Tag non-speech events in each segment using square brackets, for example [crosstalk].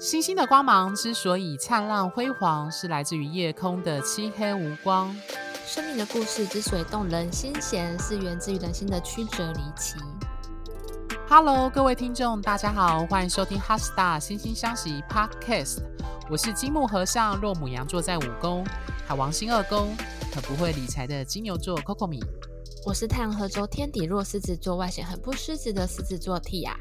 星星的光芒之所以灿烂辉煌，是来自于夜空的漆黑无光。生命的故事之所以动人心弦，是源自于人心的曲折离奇。Hello，各位听众，大家好，欢迎收听《哈 star 惺惺相惜》Podcast。我是金木和尚，若母羊座在五宫，海王星二宫，很不会理财的金牛座 Coco 米。我是太阳合轴天底落狮子座，外显很不狮子的狮子座 Tia。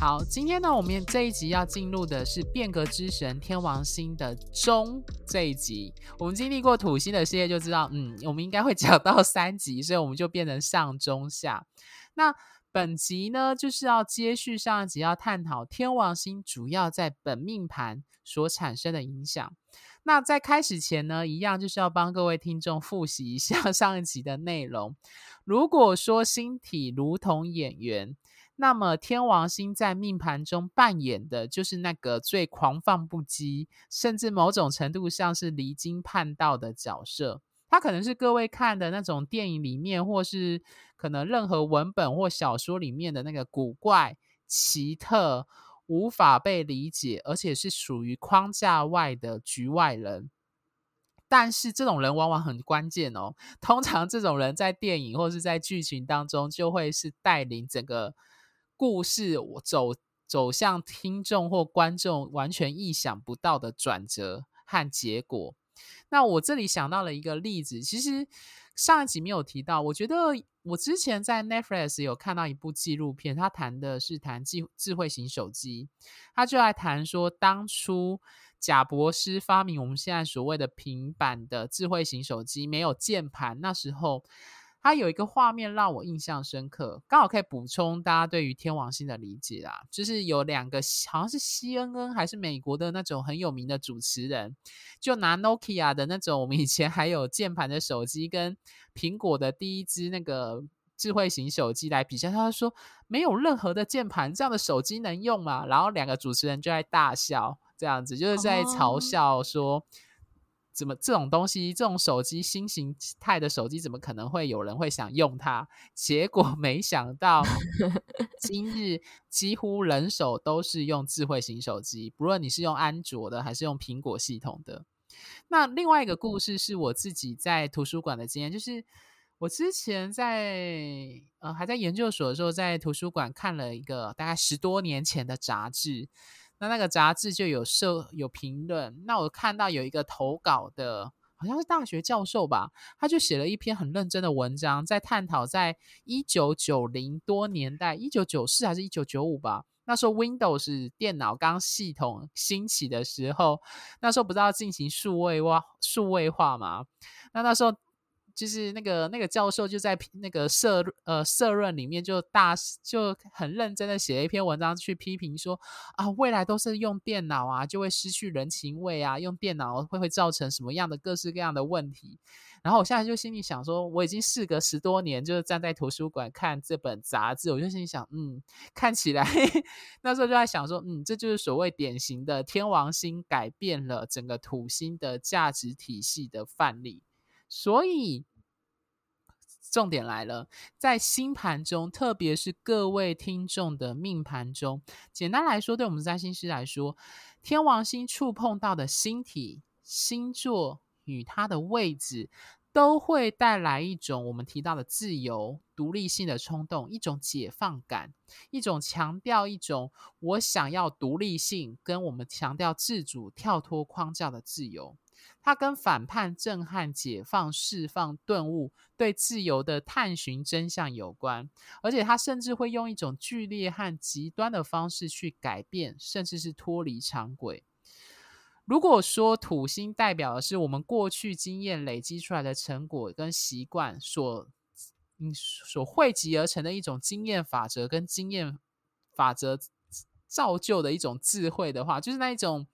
好，今天呢，我们这一集要进入的是变革之神天王星的中这一集。我们经历过土星的系列，就知道，嗯，我们应该会讲到三集，所以我们就变成上中下。[laughs] 那本集呢，就是要接续上一集，要探讨天王星主要在本命盘所产生的影响。那在开始前呢，一样就是要帮各位听众复习一下上一集的内容。如果说星体如同演员，那么天王星在命盘中扮演的就是那个最狂放不羁，甚至某种程度上是离经叛道的角色。他可能是各位看的那种电影里面，或是可能任何文本或小说里面的那个古怪、奇特。无法被理解，而且是属于框架外的局外人。但是这种人往往很关键哦。通常这种人在电影或是在剧情当中，就会是带领整个故事走走向听众或观众完全意想不到的转折和结果。那我这里想到了一个例子，其实上一集没有提到，我觉得。我之前在 Netflix 有看到一部纪录片，他谈的是谈智智慧型手机，他就来谈说，当初贾博士发明我们现在所谓的平板的智慧型手机，没有键盘，那时候。它有一个画面让我印象深刻，刚好可以补充大家对于天王星的理解啦。就是有两个，好像是 CNN 还是美国的那种很有名的主持人，就拿 Nokia 的那种我们以前还有键盘的手机，跟苹果的第一支那个智慧型手机来比较。他说没有任何的键盘，这样的手机能用吗？然后两个主持人就在大笑，这样子就是在嘲笑说。怎么这种东西，这种手机新形态的手机，怎么可能会有人会想用它？结果没想到，[laughs] 今日几乎人手都是用智慧型手机，不论你是用安卓的还是用苹果系统的。那另外一个故事是我自己在图书馆的经验，就是我之前在呃还在研究所的时候，在图书馆看了一个大概十多年前的杂志。那那个杂志就有社有评论，那我看到有一个投稿的，好像是大学教授吧，他就写了一篇很认真的文章，在探讨在一九九零多年代，一九九四还是一九九五吧，那时候 Windows 电脑刚系统兴起的时候，那时候不是要进行数位化数位化嘛，那那时候。就是那个那个教授就在那个社呃社论里面就大就很认真的写了一篇文章去批评说啊，未来都是用电脑啊，就会失去人情味啊，用电脑会会造成什么样的各式各样的问题。然后我现在就心里想说，我已经事隔十多年，就是站在图书馆看这本杂志，我就心里想，嗯，看起来 [laughs] 那时候就在想说，嗯，这就是所谓典型的天王星改变了整个土星的价值体系的范例，所以。重点来了，在星盘中，特别是各位听众的命盘中，简单来说，对我们占星师来说，天王星触碰到的星体、星座与它的位置，都会带来一种我们提到的自由、独立性的冲动，一种解放感，一种强调一种我想要独立性，跟我们强调自主、跳脱框架的自由。它跟反叛、震撼、解放、释放、顿悟、对自由的探寻真相有关，而且它甚至会用一种剧烈和极端的方式去改变，甚至是脱离常轨。如果说土星代表的是我们过去经验累积出来的成果跟习惯所嗯所汇集而成的一种经验法则跟经验法则造就的一种智慧的话，就是那一种。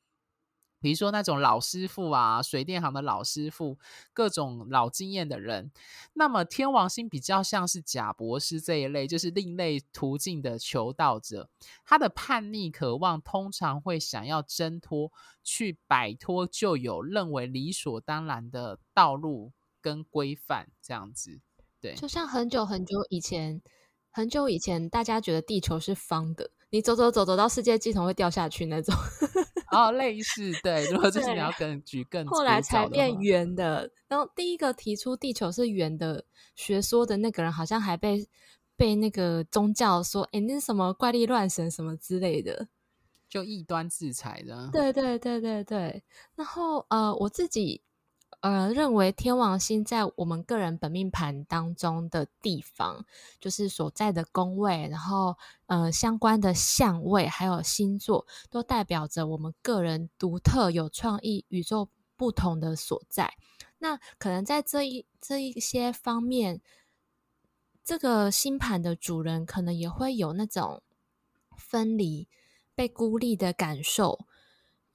比如说那种老师傅啊，水电行的老师傅，各种老经验的人，那么天王星比较像是贾博士这一类，就是另类途径的求道者。他的叛逆渴望通常会想要挣脱，去摆脱旧有认为理所当然的道路跟规范，这样子。对，就像很久很久以前，很久以前大家觉得地球是方的，你走走走走到世界尽头会掉下去那种。哦，类似对，如果就是你要更举更后来才变圆的。然后第一个提出地球是圆的学说的那个人，好像还被被那个宗教说，哎，那是什么怪力乱神什么之类的，就异端制裁的。对对对对对。然后呃，我自己。呃，认为天王星在我们个人本命盘当中的地方，就是所在的宫位，然后呃相关的相位，还有星座，都代表着我们个人独特、有创意、宇宙不同的所在。那可能在这一这一些方面，这个星盘的主人可能也会有那种分离、被孤立的感受。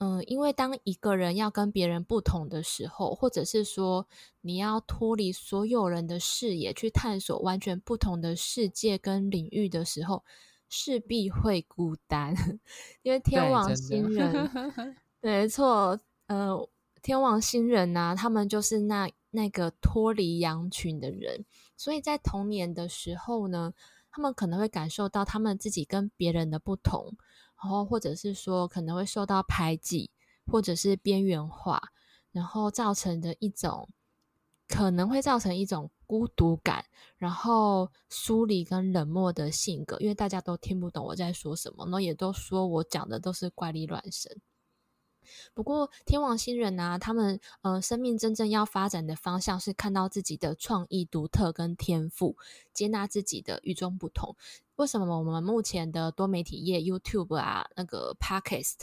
嗯，因为当一个人要跟别人不同的时候，或者是说你要脱离所有人的视野去探索完全不同的世界跟领域的时候，势必会孤单。[laughs] 因为天王星人，[laughs] 没错，呃，天王星人呢、啊，他们就是那那个脱离羊群的人，所以在童年的时候呢，他们可能会感受到他们自己跟别人的不同。然后，或者是说可能会受到排挤，或者是边缘化，然后造成的一种可能会造成一种孤独感，然后疏离跟冷漠的性格，因为大家都听不懂我在说什么，然后也都说我讲的都是怪力乱神。不过，天王星人啊，他们呃，生命真正要发展的方向是看到自己的创意独特跟天赋，接纳自己的与众不同。为什么我们目前的多媒体业，YouTube 啊，那个 Podcast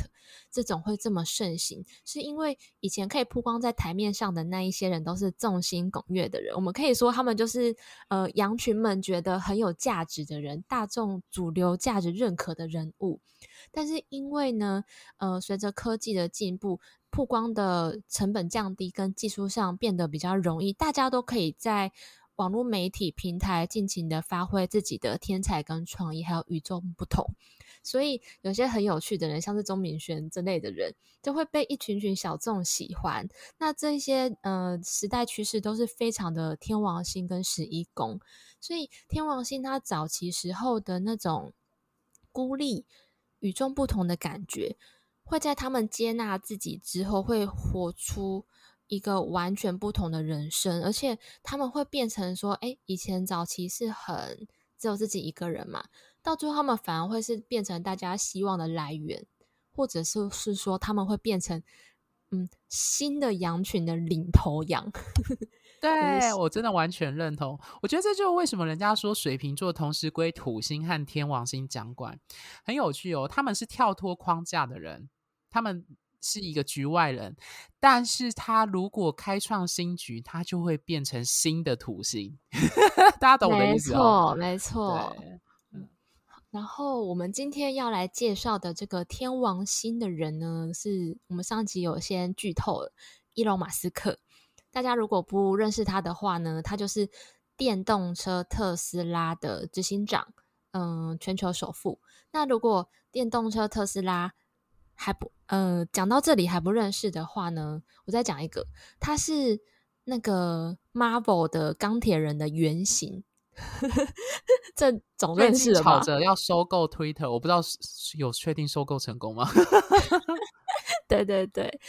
这种会这么盛行？是因为以前可以曝光在台面上的那一些人都是众星拱月的人，我们可以说他们就是呃羊群们觉得很有价值的人，大众主流价值认可的人物。但是因为呢，呃，随着科技的进步，曝光的成本降低，跟技术上变得比较容易，大家都可以在网络媒体平台尽情的发挥自己的天才跟创意，还有与众不同。所以有些很有趣的人，像是钟明轩这类的人，就会被一群群小众喜欢。那这些呃时代趋势都是非常的天王星跟十一宫，所以天王星它早期时候的那种孤立。与众不同的感觉，会在他们接纳自己之后，会活出一个完全不同的人生，而且他们会变成说：“哎，以前早期是很只有自己一个人嘛，到最后他们反而会是变成大家希望的来源，或者是是说他们会变成嗯新的羊群的领头羊。[laughs] ”对，我真的完全认同。我觉得这就是为什么人家说水瓶座同时归土星和天王星掌管，很有趣哦。他们是跳脱框架的人，他们是一个局外人，但是他如果开创新局，他就会变成新的土星。[laughs] 大家懂我的意思哦？没错，没错。然后我们今天要来介绍的这个天王星的人呢，是我们上集有先剧透了，伊隆马斯克。大家如果不认识他的话呢，他就是电动车特斯拉的执行长，嗯、呃，全球首富。那如果电动车特斯拉还不，呃，讲到这里还不认识的话呢，我再讲一个，他是那个 Marvel 的钢铁人的原型，[laughs] 这总认识了吧？吵 [laughs] 着要收购 Twitter，我不知道有确定收购成功吗？[laughs] 对对对。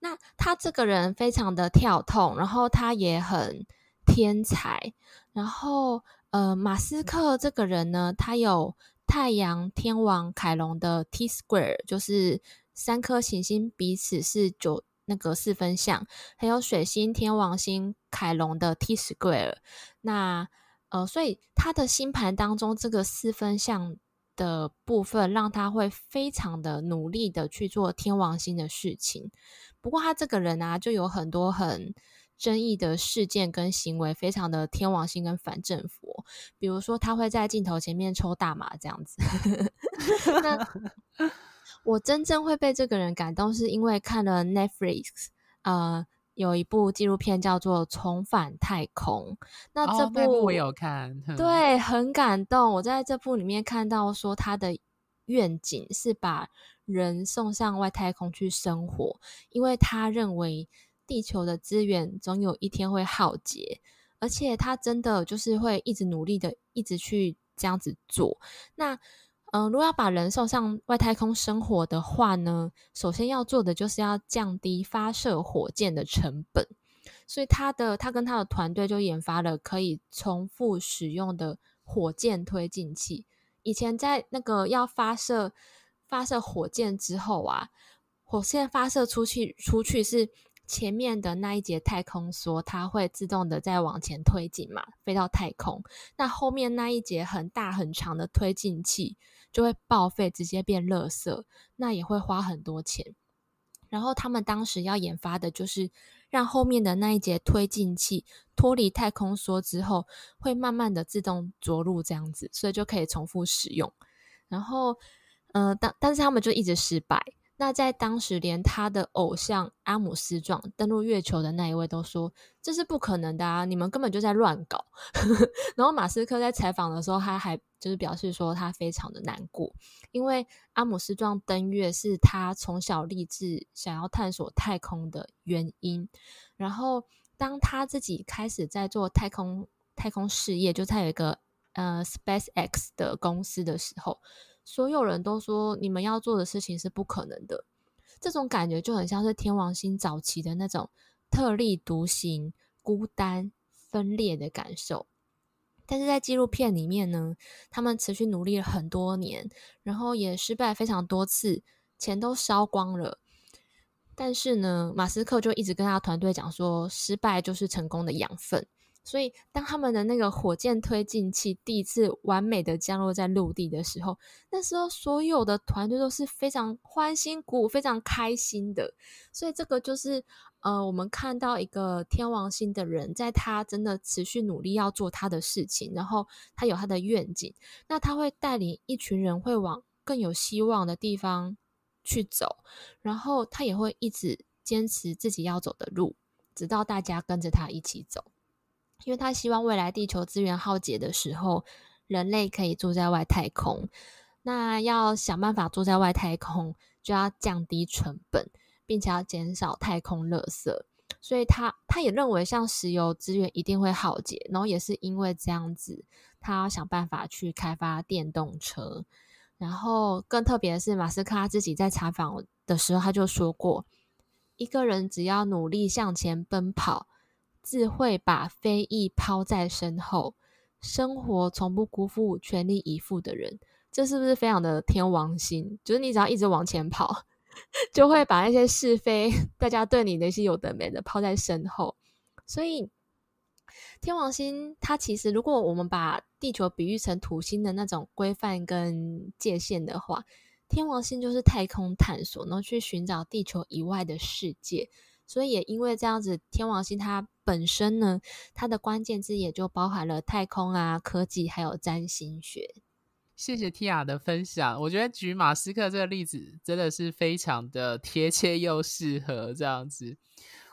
那他这个人非常的跳痛，然后他也很天才，然后呃，马斯克这个人呢，他有太阳天王凯龙的 T square，就是三颗行星彼此是九那个四分相，还有水星天王星凯龙的 T square，那呃，所以他的星盘当中这个四分相的部分，让他会非常的努力的去做天王星的事情。不过他这个人啊，就有很多很争议的事件跟行为，非常的天王星跟反政府。比如说，他会在镜头前面抽大麻这样子。[laughs] 那 [laughs] 我真正会被这个人感动，是因为看了 Netflix，呃，有一部纪录片叫做《重返太空》。那这部，我有看，对，很感动。我在这部里面看到说他的愿景是把人送上外太空去生活，因为他认为地球的资源总有一天会耗竭，而且他真的就是会一直努力的，一直去这样子做。那嗯、如果要把人送上外太空生活的话呢，首先要做的就是要降低发射火箭的成本。所以他的他跟他的团队就研发了可以重复使用的火箭推进器。以前在那个要发射发射火箭之后啊，火箭发射出去出去是前面的那一节太空梭，它会自动的再往前推进嘛，飞到太空。那后面那一节很大很长的推进器就会报废，直接变垃圾，那也会花很多钱。然后他们当时要研发的就是。让后面的那一节推进器脱离太空梭之后，会慢慢的自动着陆，这样子，所以就可以重复使用。然后，呃，但但是他们就一直失败。那在当时，连他的偶像阿姆斯壮登陆月球的那一位都说这是不可能的啊！你们根本就在乱搞。[laughs] 然后马斯克在采访的时候，他还就是表示说他非常的难过，因为阿姆斯壮登月是他从小立志想要探索太空的原因。然后当他自己开始在做太空太空事业，就他有一个呃 SpaceX 的公司的时候。所有人都说你们要做的事情是不可能的，这种感觉就很像是天王星早期的那种特立独行、孤单、分裂的感受。但是在纪录片里面呢，他们持续努力了很多年，然后也失败非常多次，钱都烧光了。但是呢，马斯克就一直跟他团队讲说，失败就是成功的养分。所以，当他们的那个火箭推进器第一次完美的降落在陆地的时候，那时候所有的团队都是非常欢欣鼓舞、非常开心的。所以，这个就是呃，我们看到一个天王星的人，在他真的持续努力要做他的事情，然后他有他的愿景，那他会带领一群人会往更有希望的地方去走，然后他也会一直坚持自己要走的路，直到大家跟着他一起走。因为他希望未来地球资源耗竭的时候，人类可以住在外太空。那要想办法住在外太空，就要降低成本，并且要减少太空垃圾。所以他他也认为，像石油资源一定会耗竭，然后也是因为这样子，他要想办法去开发电动车。然后更特别的是，马斯克他自己在采访的时候，他就说过，一个人只要努力向前奔跑。自会把非议抛在身后，生活从不辜负全力以赴的人，这是不是非常的天王星？就是你只要一直往前跑，[laughs] 就会把那些是非，大家对你那些有的没的抛在身后。所以，天王星它其实，如果我们把地球比喻成土星的那种规范跟界限的话，天王星就是太空探索，然后去寻找地球以外的世界。所以也因为这样子，天王星它本身呢，它的关键字也就包含了太空啊、科技，还有占星学。谢谢 Tia 的分享，我觉得举马斯克这个例子真的是非常的贴切又适合这样子。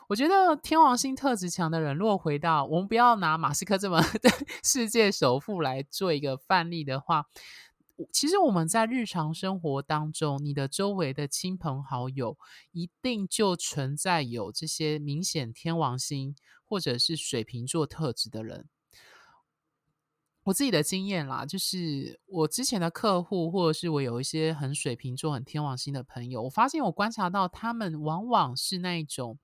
我觉得天王星特质强的人，如果回到我们不要拿马斯克这么 [laughs] 世界首富来做一个范例的话。其实我们在日常生活当中，你的周围的亲朋好友一定就存在有这些明显天王星或者是水瓶座特质的人。我自己的经验啦，就是我之前的客户，或者是我有一些很水瓶座、很天王星的朋友，我发现我观察到他们往往是那一种。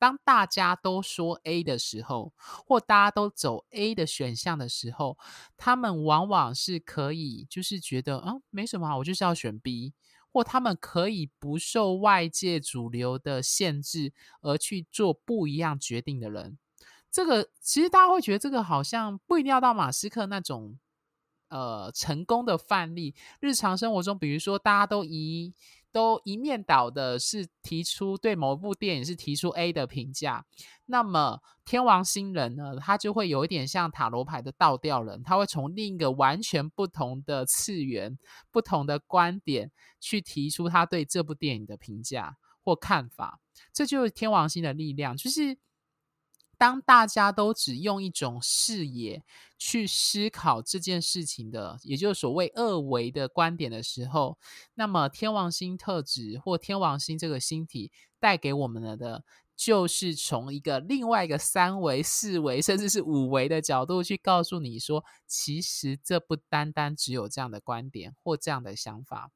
当大家都说 A 的时候，或大家都走 A 的选项的时候，他们往往是可以，就是觉得啊，没什么，我就是要选 B，或他们可以不受外界主流的限制而去做不一样决定的人。这个其实大家会觉得这个好像不一定要到马斯克那种呃成功的范例，日常生活中，比如说大家都以。都一面倒的是提出对某部电影是提出 A 的评价，那么天王星人呢，他就会有一点像塔罗牌的倒吊人，他会从另一个完全不同的次元、不同的观点去提出他对这部电影的评价或看法，这就是天王星的力量，就是。当大家都只用一种视野去思考这件事情的，也就是所谓二维的观点的时候，那么天王星特质或天王星这个星体带给我们了的，就是从一个另外一个三维、四维，甚至是五维的角度去告诉你说，其实这不单单只有这样的观点或这样的想法。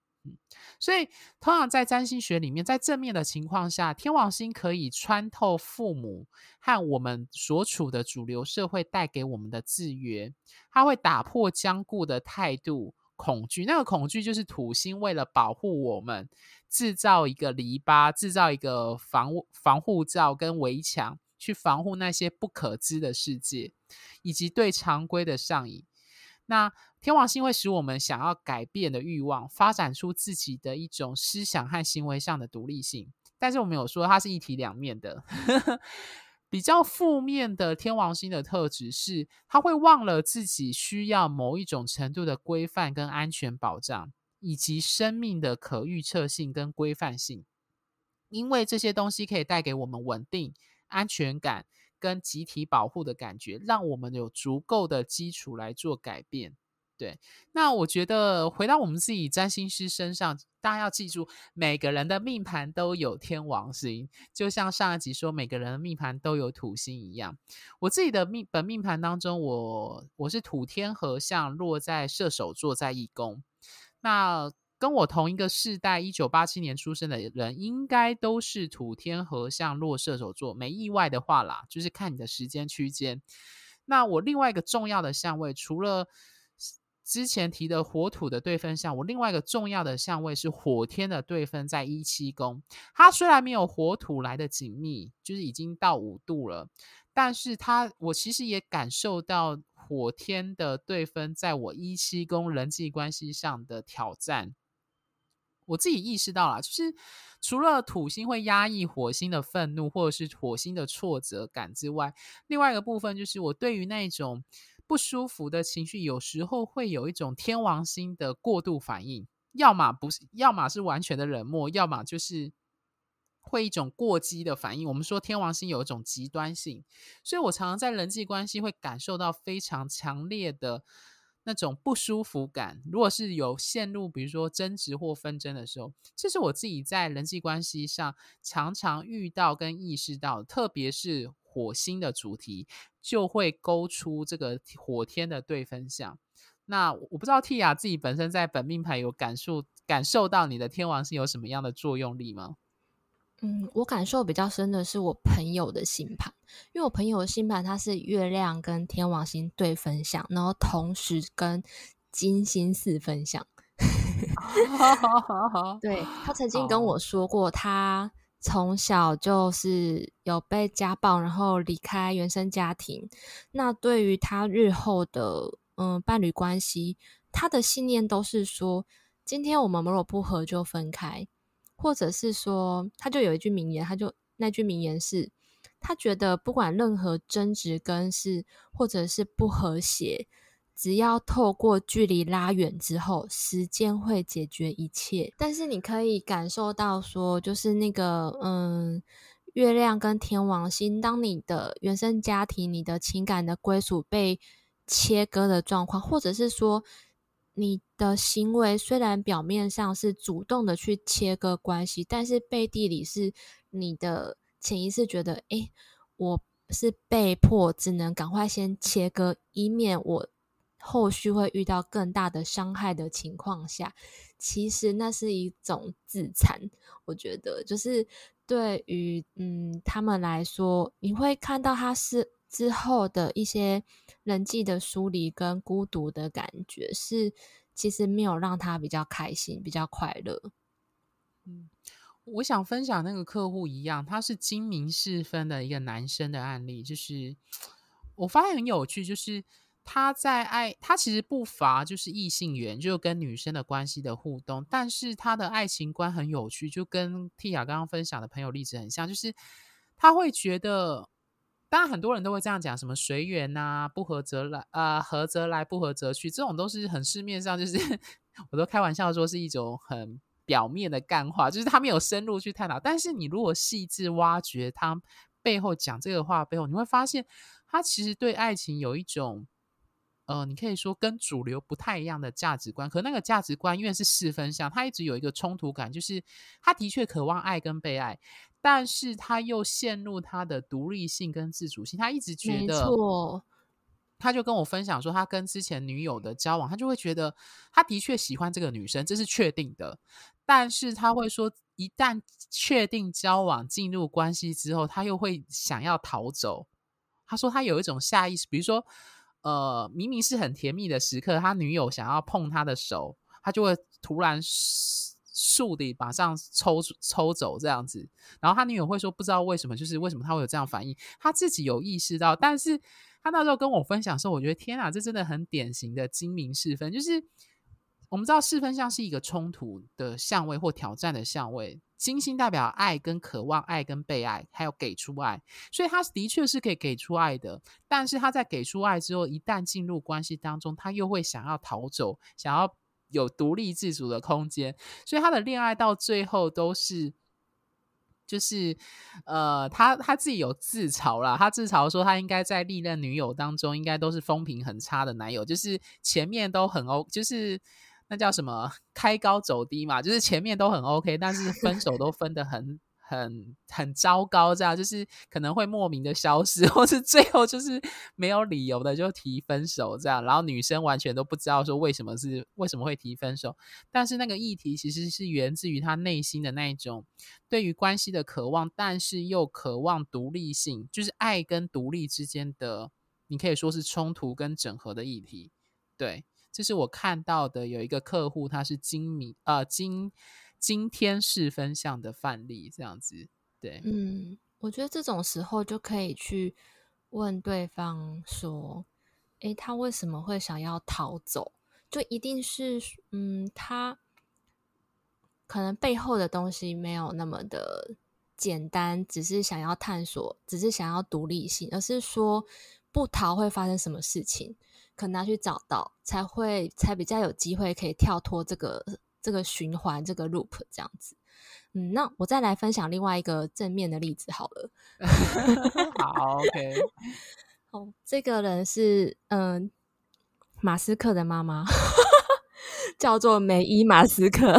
所以通常在占星学里面，在正面的情况下，天王星可以穿透父母和我们所处的主流社会带给我们的制约，它会打破僵固的态度。恐惧，那个恐惧就是土星为了保护我们，制造一个篱笆，制造一个防防护罩跟围墙，去防护那些不可知的世界，以及对常规的上瘾。那天王星会使我们想要改变的欲望，发展出自己的一种思想和行为上的独立性。但是我们有说它是一体两面的。[laughs] 比较负面的天王星的特质是，他会忘了自己需要某一种程度的规范跟安全保障，以及生命的可预测性跟规范性，因为这些东西可以带给我们稳定、安全感跟集体保护的感觉，让我们有足够的基础来做改变。对，那我觉得回到我们自己占星师身上，大家要记住，每个人的命盘都有天王星，就像上一集说每个人的命盘都有土星一样。我自己的命本命盘当中，我我是土天合相落在射手座，在一宫。那跟我同一个世代，一九八七年出生的人，应该都是土天合相落射手座，没意外的话啦，就是看你的时间区间。那我另外一个重要的相位，除了之前提的火土的对分相，我另外一个重要的相位是火天的对分，在一七宫。它虽然没有火土来的紧密，就是已经到五度了，但是它我其实也感受到火天的对分在我一七宫人际关系上的挑战。我自己意识到了，就是除了土星会压抑火星的愤怒或者是火星的挫折感之外，另外一个部分就是我对于那种。不舒服的情绪有时候会有一种天王星的过度反应，要么不是，要么是完全的冷漠，要么就是会一种过激的反应。我们说天王星有一种极端性，所以我常常在人际关系会感受到非常强烈的那种不舒服感。如果是有陷入比如说争执或纷争的时候，这是我自己在人际关系上常常遇到跟意识到，特别是。火星的主题就会勾出这个火天的对分相。那我不知道 Tia 自己本身在本命盘有感受感受到你的天王星有什么样的作用力吗？嗯，我感受比较深的是我朋友的星盘，因为我朋友的星盘它是月亮跟天王星对分享，然后同时跟金星四分相。[laughs] 对，他曾经跟我说过他。从小就是有被家暴，然后离开原生家庭。那对于他日后的嗯伴侣关系，他的信念都是说：今天我们如果不合就分开，或者是说，他就有一句名言，他就那句名言是：他觉得不管任何争执跟是或者是不和谐。只要透过距离拉远之后，时间会解决一切。但是你可以感受到说，就是那个嗯，月亮跟天王星，当你的原生家庭、你的情感的归属被切割的状况，或者是说你的行为虽然表面上是主动的去切割关系，但是背地里是你的潜意识觉得，诶，我是被迫只能赶快先切割，以免我。后续会遇到更大的伤害的情况下，其实那是一种自残。我觉得，就是对于嗯他们来说，你会看到他是之后的一些人际的疏离跟孤独的感觉，是其实没有让他比较开心、比较快乐。嗯，我想分享那个客户一样，他是精明四分的一个男生的案例，就是我发现很有趣，就是。他在爱，他其实不乏就是异性缘，就跟女生的关系的互动，但是他的爱情观很有趣，就跟 Tia 刚刚分享的朋友例子很像，就是他会觉得，当然很多人都会这样讲，什么随缘呐，不合则来，呃，合则来，不合则去，这种都是很市面上，就是 [laughs] 我都开玩笑说是一种很表面的干话，就是他没有深入去探讨，但是你如果细致挖掘他背后讲这个话背后，你会发现他其实对爱情有一种。呃，你可以说跟主流不太一样的价值观，可那个价值观因为是四分相，他一直有一个冲突感，就是他的确渴望爱跟被爱，但是他又陷入他的独立性跟自主性，他一直觉得，他就跟我分享说，他跟之前女友的交往，他就会觉得他的确喜欢这个女生，这是确定的。但是他会说，一旦确定交往进入关系之后，他又会想要逃走。他说他有一种下意识，比如说，呃，明明是很甜蜜的时刻，他女友想要碰他的手，他就会突然速地马上抽抽走这样子。然后他女友会说，不知道为什么，就是为什么他会有这样反应，他自己有意识到，但是。他那时候跟我分享说，我觉得天啊，这真的很典型的精明四分。就是我们知道四分像是一个冲突的相位或挑战的相位，金星代表爱跟渴望，爱跟被爱，还有给出爱，所以他的确是可以给出爱的。但是他在给出爱之后，一旦进入关系当中，他又会想要逃走，想要有独立自主的空间，所以他的恋爱到最后都是。就是，呃，他他自己有自嘲啦，他自嘲说他应该在历任女友当中，应该都是风评很差的男友，就是前面都很 O，就是那叫什么开高走低嘛，就是前面都很 OK，但是分手都分得很。很很糟糕，这样就是可能会莫名的消失，[laughs] 或是最后就是没有理由的就提分手，这样，然后女生完全都不知道说为什么是为什么会提分手，但是那个议题其实是源自于他内心的那一种对于关系的渴望，但是又渴望独立性，就是爱跟独立之间的，你可以说是冲突跟整合的议题。对，这是我看到的有一个客户，他是金米呃金。今天是分享的范例，这样子，对，嗯，我觉得这种时候就可以去问对方说，诶，他为什么会想要逃走？就一定是，嗯，他可能背后的东西没有那么的简单，只是想要探索，只是想要独立性，而是说不逃会发生什么事情，可能要去找到，才会才比较有机会可以跳脱这个。这个循环，这个 loop 这样子，嗯，那我再来分享另外一个正面的例子好了。[laughs] 好，OK。[laughs] 哦，这个人是嗯，马斯克的妈妈，叫做梅伊马斯克。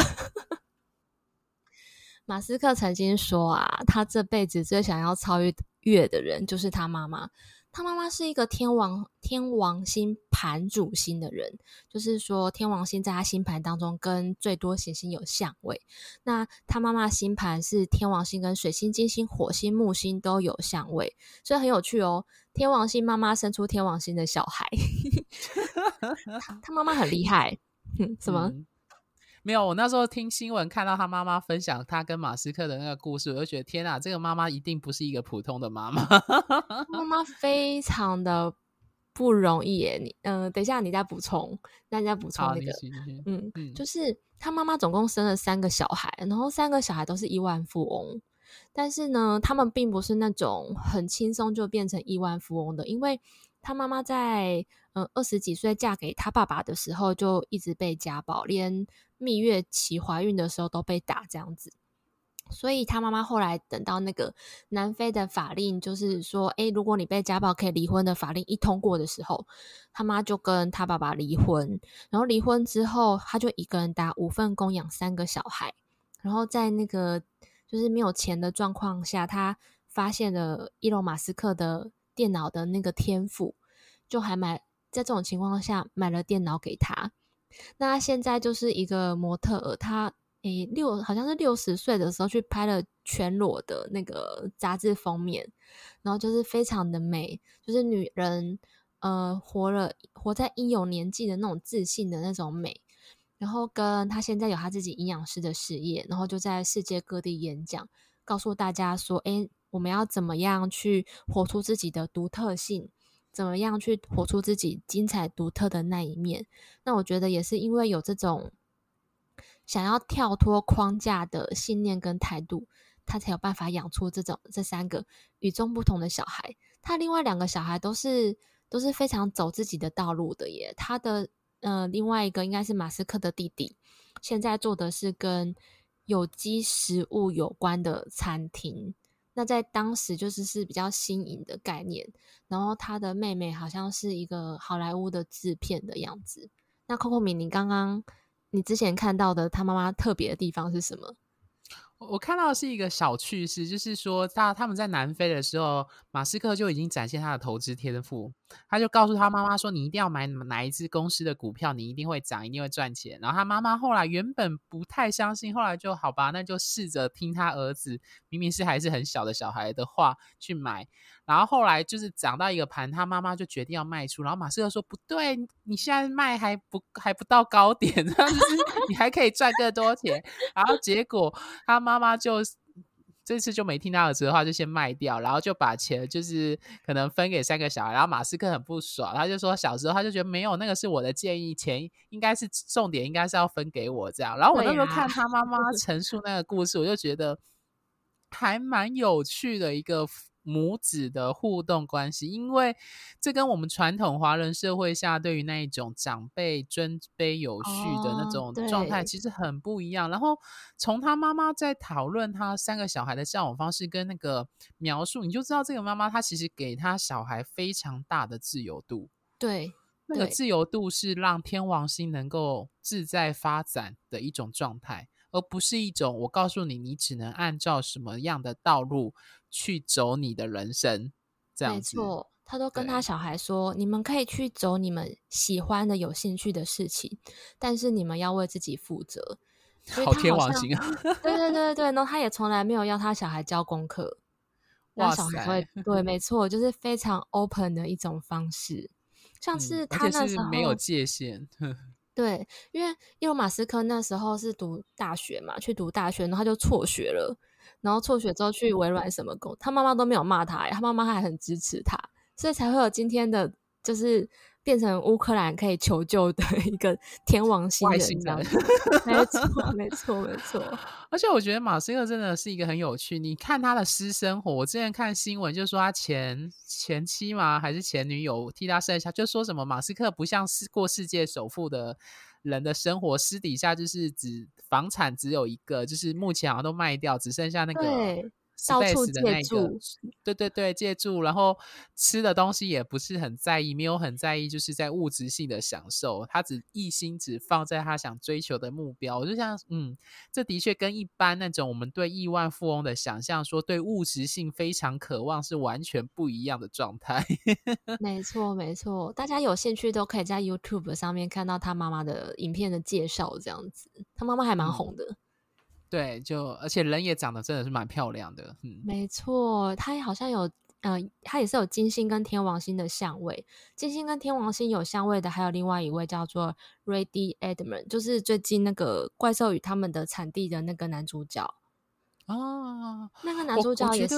马斯克曾经说啊，他这辈子最想要超越的人就是他妈妈。他妈妈是一个天王天王星盘主星的人，就是说天王星在他星盘当中跟最多行星有相位。那他妈妈星盘是天王星跟水星、金星、火星、木星都有相位，所以很有趣哦。天王星妈妈生出天王星的小孩，[laughs] 他妈妈很厉害，什么？没有，我那时候听新闻看到他妈妈分享他跟马斯克的那个故事，我就觉得天哪，这个妈妈一定不是一个普通的妈妈。妈妈非常的不容易耶，你嗯、呃，等一下你再补充，那你再补充那个，嗯嗯，就是他妈妈总共生了三个小孩，然后三个小孩都是亿万富翁，但是呢，他们并不是那种很轻松就变成亿万富翁的，因为他妈妈在嗯二十几岁嫁给他爸爸的时候就一直被家暴，连。蜜月期怀孕的时候都被打这样子，所以他妈妈后来等到那个南非的法令，就是说，诶，如果你被家暴可以离婚的法令一通过的时候，他妈就跟他爸爸离婚。然后离婚之后，他就一个人打五份工养三个小孩。然后在那个就是没有钱的状况下，他发现了伊隆马斯克的电脑的那个天赋，就还蛮在这种情况下买了电脑给他。那现在就是一个模特儿，他诶六好像是六十岁的时候去拍了全裸的那个杂志封面，然后就是非常的美，就是女人呃活了活在应有年纪的那种自信的那种美，然后跟他现在有他自己营养师的事业，然后就在世界各地演讲，告诉大家说，诶我们要怎么样去活出自己的独特性。怎么样去活出自己精彩独特的那一面？那我觉得也是因为有这种想要跳脱框架的信念跟态度，他才有办法养出这种这三个与众不同的小孩。他另外两个小孩都是都是非常走自己的道路的耶。他的呃另外一个应该是马斯克的弟弟，现在做的是跟有机食物有关的餐厅。那在当时就是是比较新颖的概念，然后他的妹妹好像是一个好莱坞的制片的样子。那 Coco 米，你刚刚你之前看到的他妈妈特别的地方是什么？我看到是一个小趣事，就是说他他们在南非的时候，马斯克就已经展现他的投资天赋，他就告诉他妈妈说：“你一定要买哪一只公司的股票，你一定会涨，一定会赚钱。”然后他妈妈后来原本不太相信，后来就好吧，那就试着听他儿子，明明是还是很小的小孩的话去买。然后后来就是涨到一个盘，他妈妈就决定要卖出。然后马斯克说：“不对，你现在卖还不还不到高点，[laughs] 就是你还可以赚更多钱。”然后结果他妈妈就这次就没听他儿子的话，就先卖掉，然后就把钱就是可能分给三个小孩。然后马斯克很不爽，他就说：“小时候他就觉得没有那个是我的建议，钱应该是重点，应该是要分给我这样。”然后我那时候看他妈妈 [laughs] 陈述那个故事，我就觉得还蛮有趣的一个。母子的互动关系，因为这跟我们传统华人社会下对于那一种长辈尊卑有序的那种状态，其实很不一样。哦、然后从他妈妈在讨论他三个小孩的教养方式跟那个描述，你就知道这个妈妈她其实给他小孩非常大的自由度。对，那个自由度是让天王星能够自在发展的一种状态。而不是一种我告诉你，你只能按照什么样的道路去走你的人生，这样子。没错，他都跟他小孩说，你们可以去走你们喜欢的、有兴趣的事情，但是你们要为自己负责。好天王星啊！对对对对，然后他也从来没有要他小孩交功课，让小孩会对，没错，就是非常 open 的一种方式，像是他那时候、嗯、没有界限。[laughs] 对，因为伊隆马斯克那时候是读大学嘛，去读大学，然后他就辍学了，然后辍学之后去微软什么工，他妈妈都没有骂他，他妈妈还很支持他，所以才会有今天的，就是。变成乌克兰可以求救的一个天王星人，这样 [laughs] 子，没错，没错，没错。[laughs] 而且我觉得马斯克真的是一个很有趣。你看他的私生活，我之前看新闻就说他前前妻嘛，还是前女友替他生下，就说什么马斯克不像是过世界首富的人的生活，私底下就是只房产只有一个，就是目前好像都卖掉，只剩下那个。到处借住，对对对，借住，然后吃的东西也不是很在意，没有很在意，就是在物质性的享受，他只一心只放在他想追求的目标。我就像，嗯，这的确跟一般那种我们对亿万富翁的想象，说对物质性非常渴望，是完全不一样的状态。[laughs] 没错，没错，大家有兴趣都可以在 YouTube 上面看到他妈妈的影片的介绍，这样子，他妈妈还蛮红的。嗯对，就而且人也长得真的是蛮漂亮的，嗯，没错，他好像有，呃，他也是有金星跟天王星的相位，金星跟天王星有相位的，还有另外一位叫做 Ray Edmond，就是最近那个怪兽与他们的产地的那个男主角哦，那个男主角也是，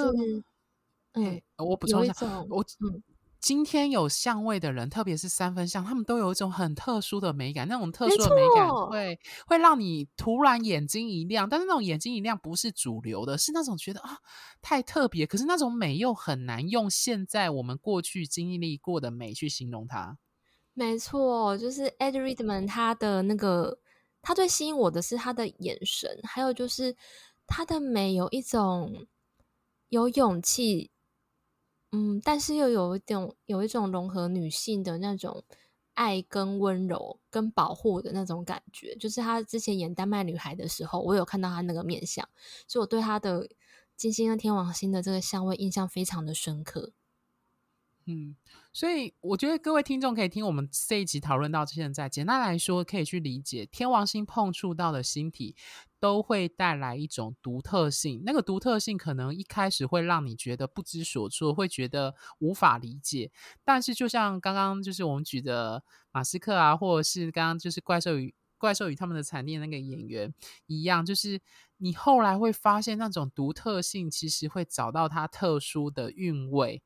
嗯，我补充一下，我嗯。今天有相位的人，特别是三分相，他们都有一种很特殊的美感。那种特殊的美感会会让你突然眼睛一亮，但是那种眼睛一亮不是主流的，是那种觉得啊太特别。可是那种美又很难用现在我们过去经历过的美去形容它。没错，就是 Ed Redman 他的那个，他最吸引我的是他的眼神，还有就是他的美有一种有勇气。嗯，但是又有一种有一种融合女性的那种爱跟温柔跟保护的那种感觉，就是她之前演《丹麦女孩》的时候，我有看到她那个面相，所以我对她的金星跟天王星的这个相位印象非常的深刻。嗯，所以我觉得各位听众可以听我们这一集讨论到现在，简单来说，可以去理解天王星碰触到的星体都会带来一种独特性。那个独特性可能一开始会让你觉得不知所措，会觉得无法理解。但是就像刚刚就是我们举的马斯克啊，或者是刚刚就是怪兽与怪兽与他们的产地那个演员一样，就是你后来会发现那种独特性其实会找到它特殊的韵味。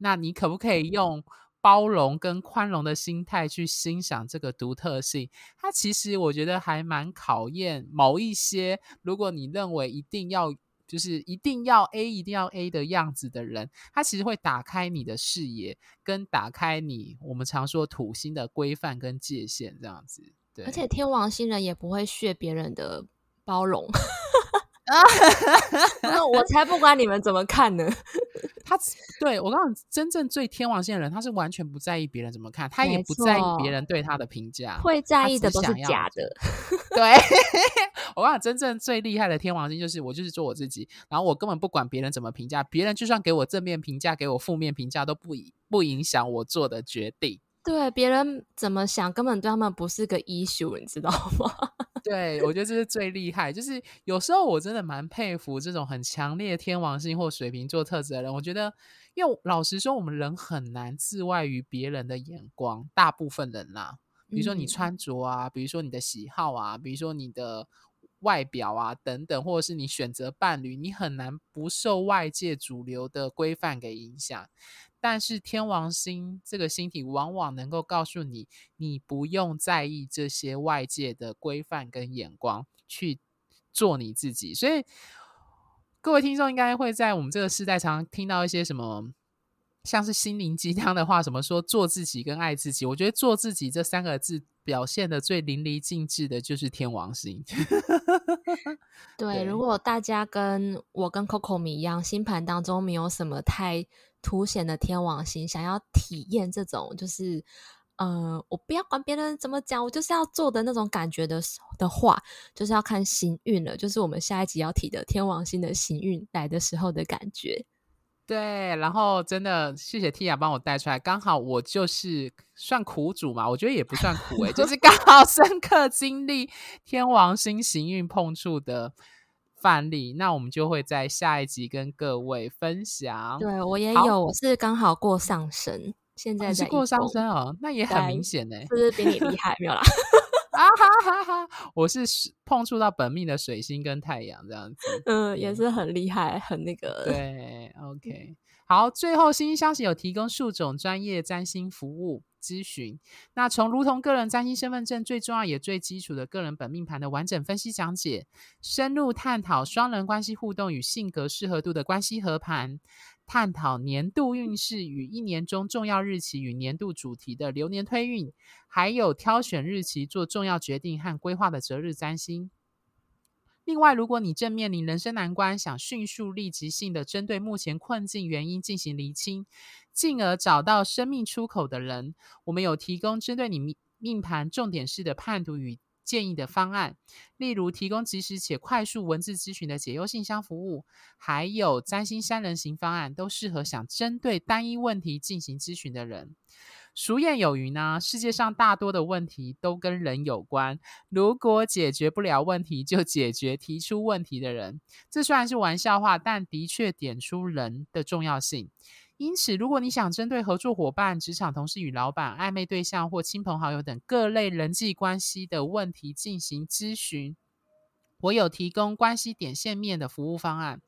那你可不可以用包容跟宽容的心态去欣赏这个独特性？它其实我觉得还蛮考验某一些，如果你认为一定要就是一定要 A 一定要 A 的样子的人，他其实会打开你的视野，跟打开你我们常说土星的规范跟界限这样子。对，而且天王星人也不会削别人的包容。[laughs] 那我才不管你们怎么看呢。[laughs] 他对我告诉你，真正最天王星的人，他是完全不在意别人怎么看，他也不在意别人对他的评价，会在意的都是假的。[laughs] 对，我告诉你，真正最厉害的天王星就是我，就是做我自己，然后我根本不管别人怎么评价，别人就算给我正面评价，给我负面评价，都不不影响我做的决定。对，别人怎么想，根本对他们不是个 issue，你知道吗？对，我觉得这是最厉害。就是有时候我真的蛮佩服这种很强烈天王星或水瓶座特质的人。我觉得，因为老实说，我们人很难自外于别人的眼光。大部分人啦，比如说你穿着啊，嗯、比如说你的喜好啊，比如说你的外表啊等等，或者是你选择伴侣，你很难不受外界主流的规范给影响。但是天王星这个星体往往能够告诉你，你不用在意这些外界的规范跟眼光，去做你自己。所以各位听众应该会在我们这个时代常常听到一些什么，像是心灵鸡汤的话，什么说做自己跟爱自己。我觉得做自己这三个字表现的最淋漓尽致的就是天王星。对，[laughs] 对，如果大家跟我跟 Coco 米一样，星盘当中没有什么太。凸显的天王星，想要体验这种就是，呃，我不要管别人怎么讲，我就是要做的那种感觉的的话，就是要看行运了。就是我们下一集要提的天王星的行运来的时候的感觉。对，然后真的谢谢 Tia 帮我带出来，刚好我就是算苦主嘛，我觉得也不算苦诶、[laughs] 欸，就是刚好深刻经历天王星行运碰触的。范例，那我们就会在下一集跟各位分享。对，我也有，我是刚好过上升，现在，在是过上升哦，那也很明显呢，是不是比你厉害？没有啦，[laughs] 啊哈哈哈！我是碰触到本命的水星跟太阳这样子，嗯，也是很厉害，很那个。对，OK，好，最后星星相惜有提供数种专业占星服务。咨询，那从如同个人占星身份证最重要也最基础的个人本命盘的完整分析讲解，深入探讨双人关系互动与性格适合度的关系合盘，探讨年度运势与一年中重要日期与年度主题的流年推运，还有挑选日期做重要决定和规划的择日占星。另外，如果你正面临人生难关，想迅速立即性的针对目前困境原因进行厘清，进而找到生命出口的人，我们有提供针对你命命盘重点式的判读与建议的方案，例如提供即时且快速文字咨询的解忧信箱服务，还有占星三人行方案，都适合想针对单一问题进行咨询的人。俗谚有云呢，世界上大多的问题都跟人有关。如果解决不了问题，就解决提出问题的人。这虽然是玩笑话，但的确点出人的重要性。因此，如果你想针对合作伙伴、职场同事与老板、暧昧对象或亲朋好友等各类人际关系的问题进行咨询，我有提供关系点线面的服务方案，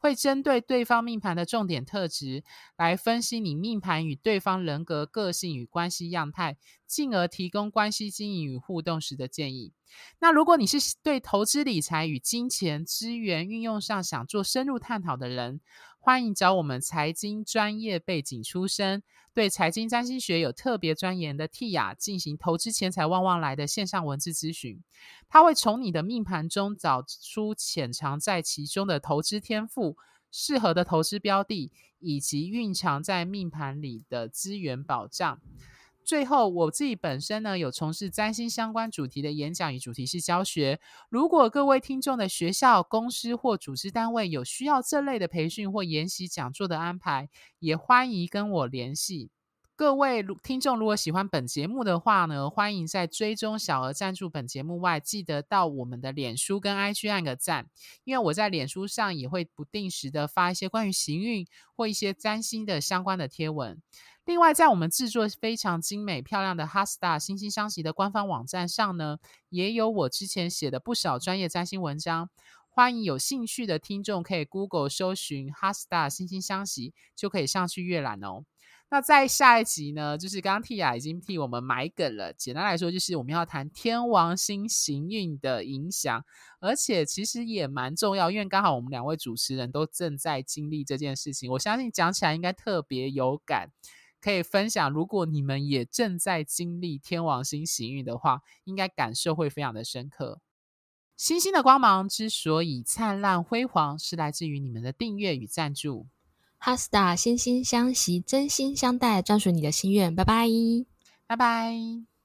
会针对对方命盘的重点特质来分析你命盘与对方人格、个性与关系样态，进而提供关系经营与互动时的建议。那如果你是对投资理财与金钱资源运用上想做深入探讨的人，欢迎找我们财经专业背景出身、对财经占星学有特别钻研的 Tia 进行投资钱财旺旺来的线上文字咨询。他会从你的命盘中找出潜藏在其中的投资天赋、适合的投资标的，以及蕴藏在命盘里的资源保障。最后，我自己本身呢，有从事占星相关主题的演讲与主题式教学。如果各位听众的学校、公司或组织单位有需要这类的培训或研习讲座的安排，也欢迎跟我联系。各位听众，如果喜欢本节目的话呢，欢迎在追踪小额赞助本节目外，记得到我们的脸书跟 IG 按个赞，因为我在脸书上也会不定时的发一些关于行运或一些占星的相关的贴文。另外，在我们制作非常精美漂亮的哈斯塔星星相惜的官方网站上呢，也有我之前写的不少专业占星文章。欢迎有兴趣的听众可以 Google 搜寻哈斯塔星星相惜，就可以上去阅览哦。那在下一集呢，就是刚刚 Tia 已经替我们埋梗了。简单来说，就是我们要谈天王星行运的影响，而且其实也蛮重要，因为刚好我们两位主持人都正在经历这件事情，我相信讲起来应该特别有感。可以分享，如果你们也正在经历天王星行运的话，应该感受会非常的深刻。星星的光芒之所以灿烂辉煌，是来自于你们的订阅与赞助。哈斯塔心心相惜，真心相待，专属你的心愿。拜拜，拜拜。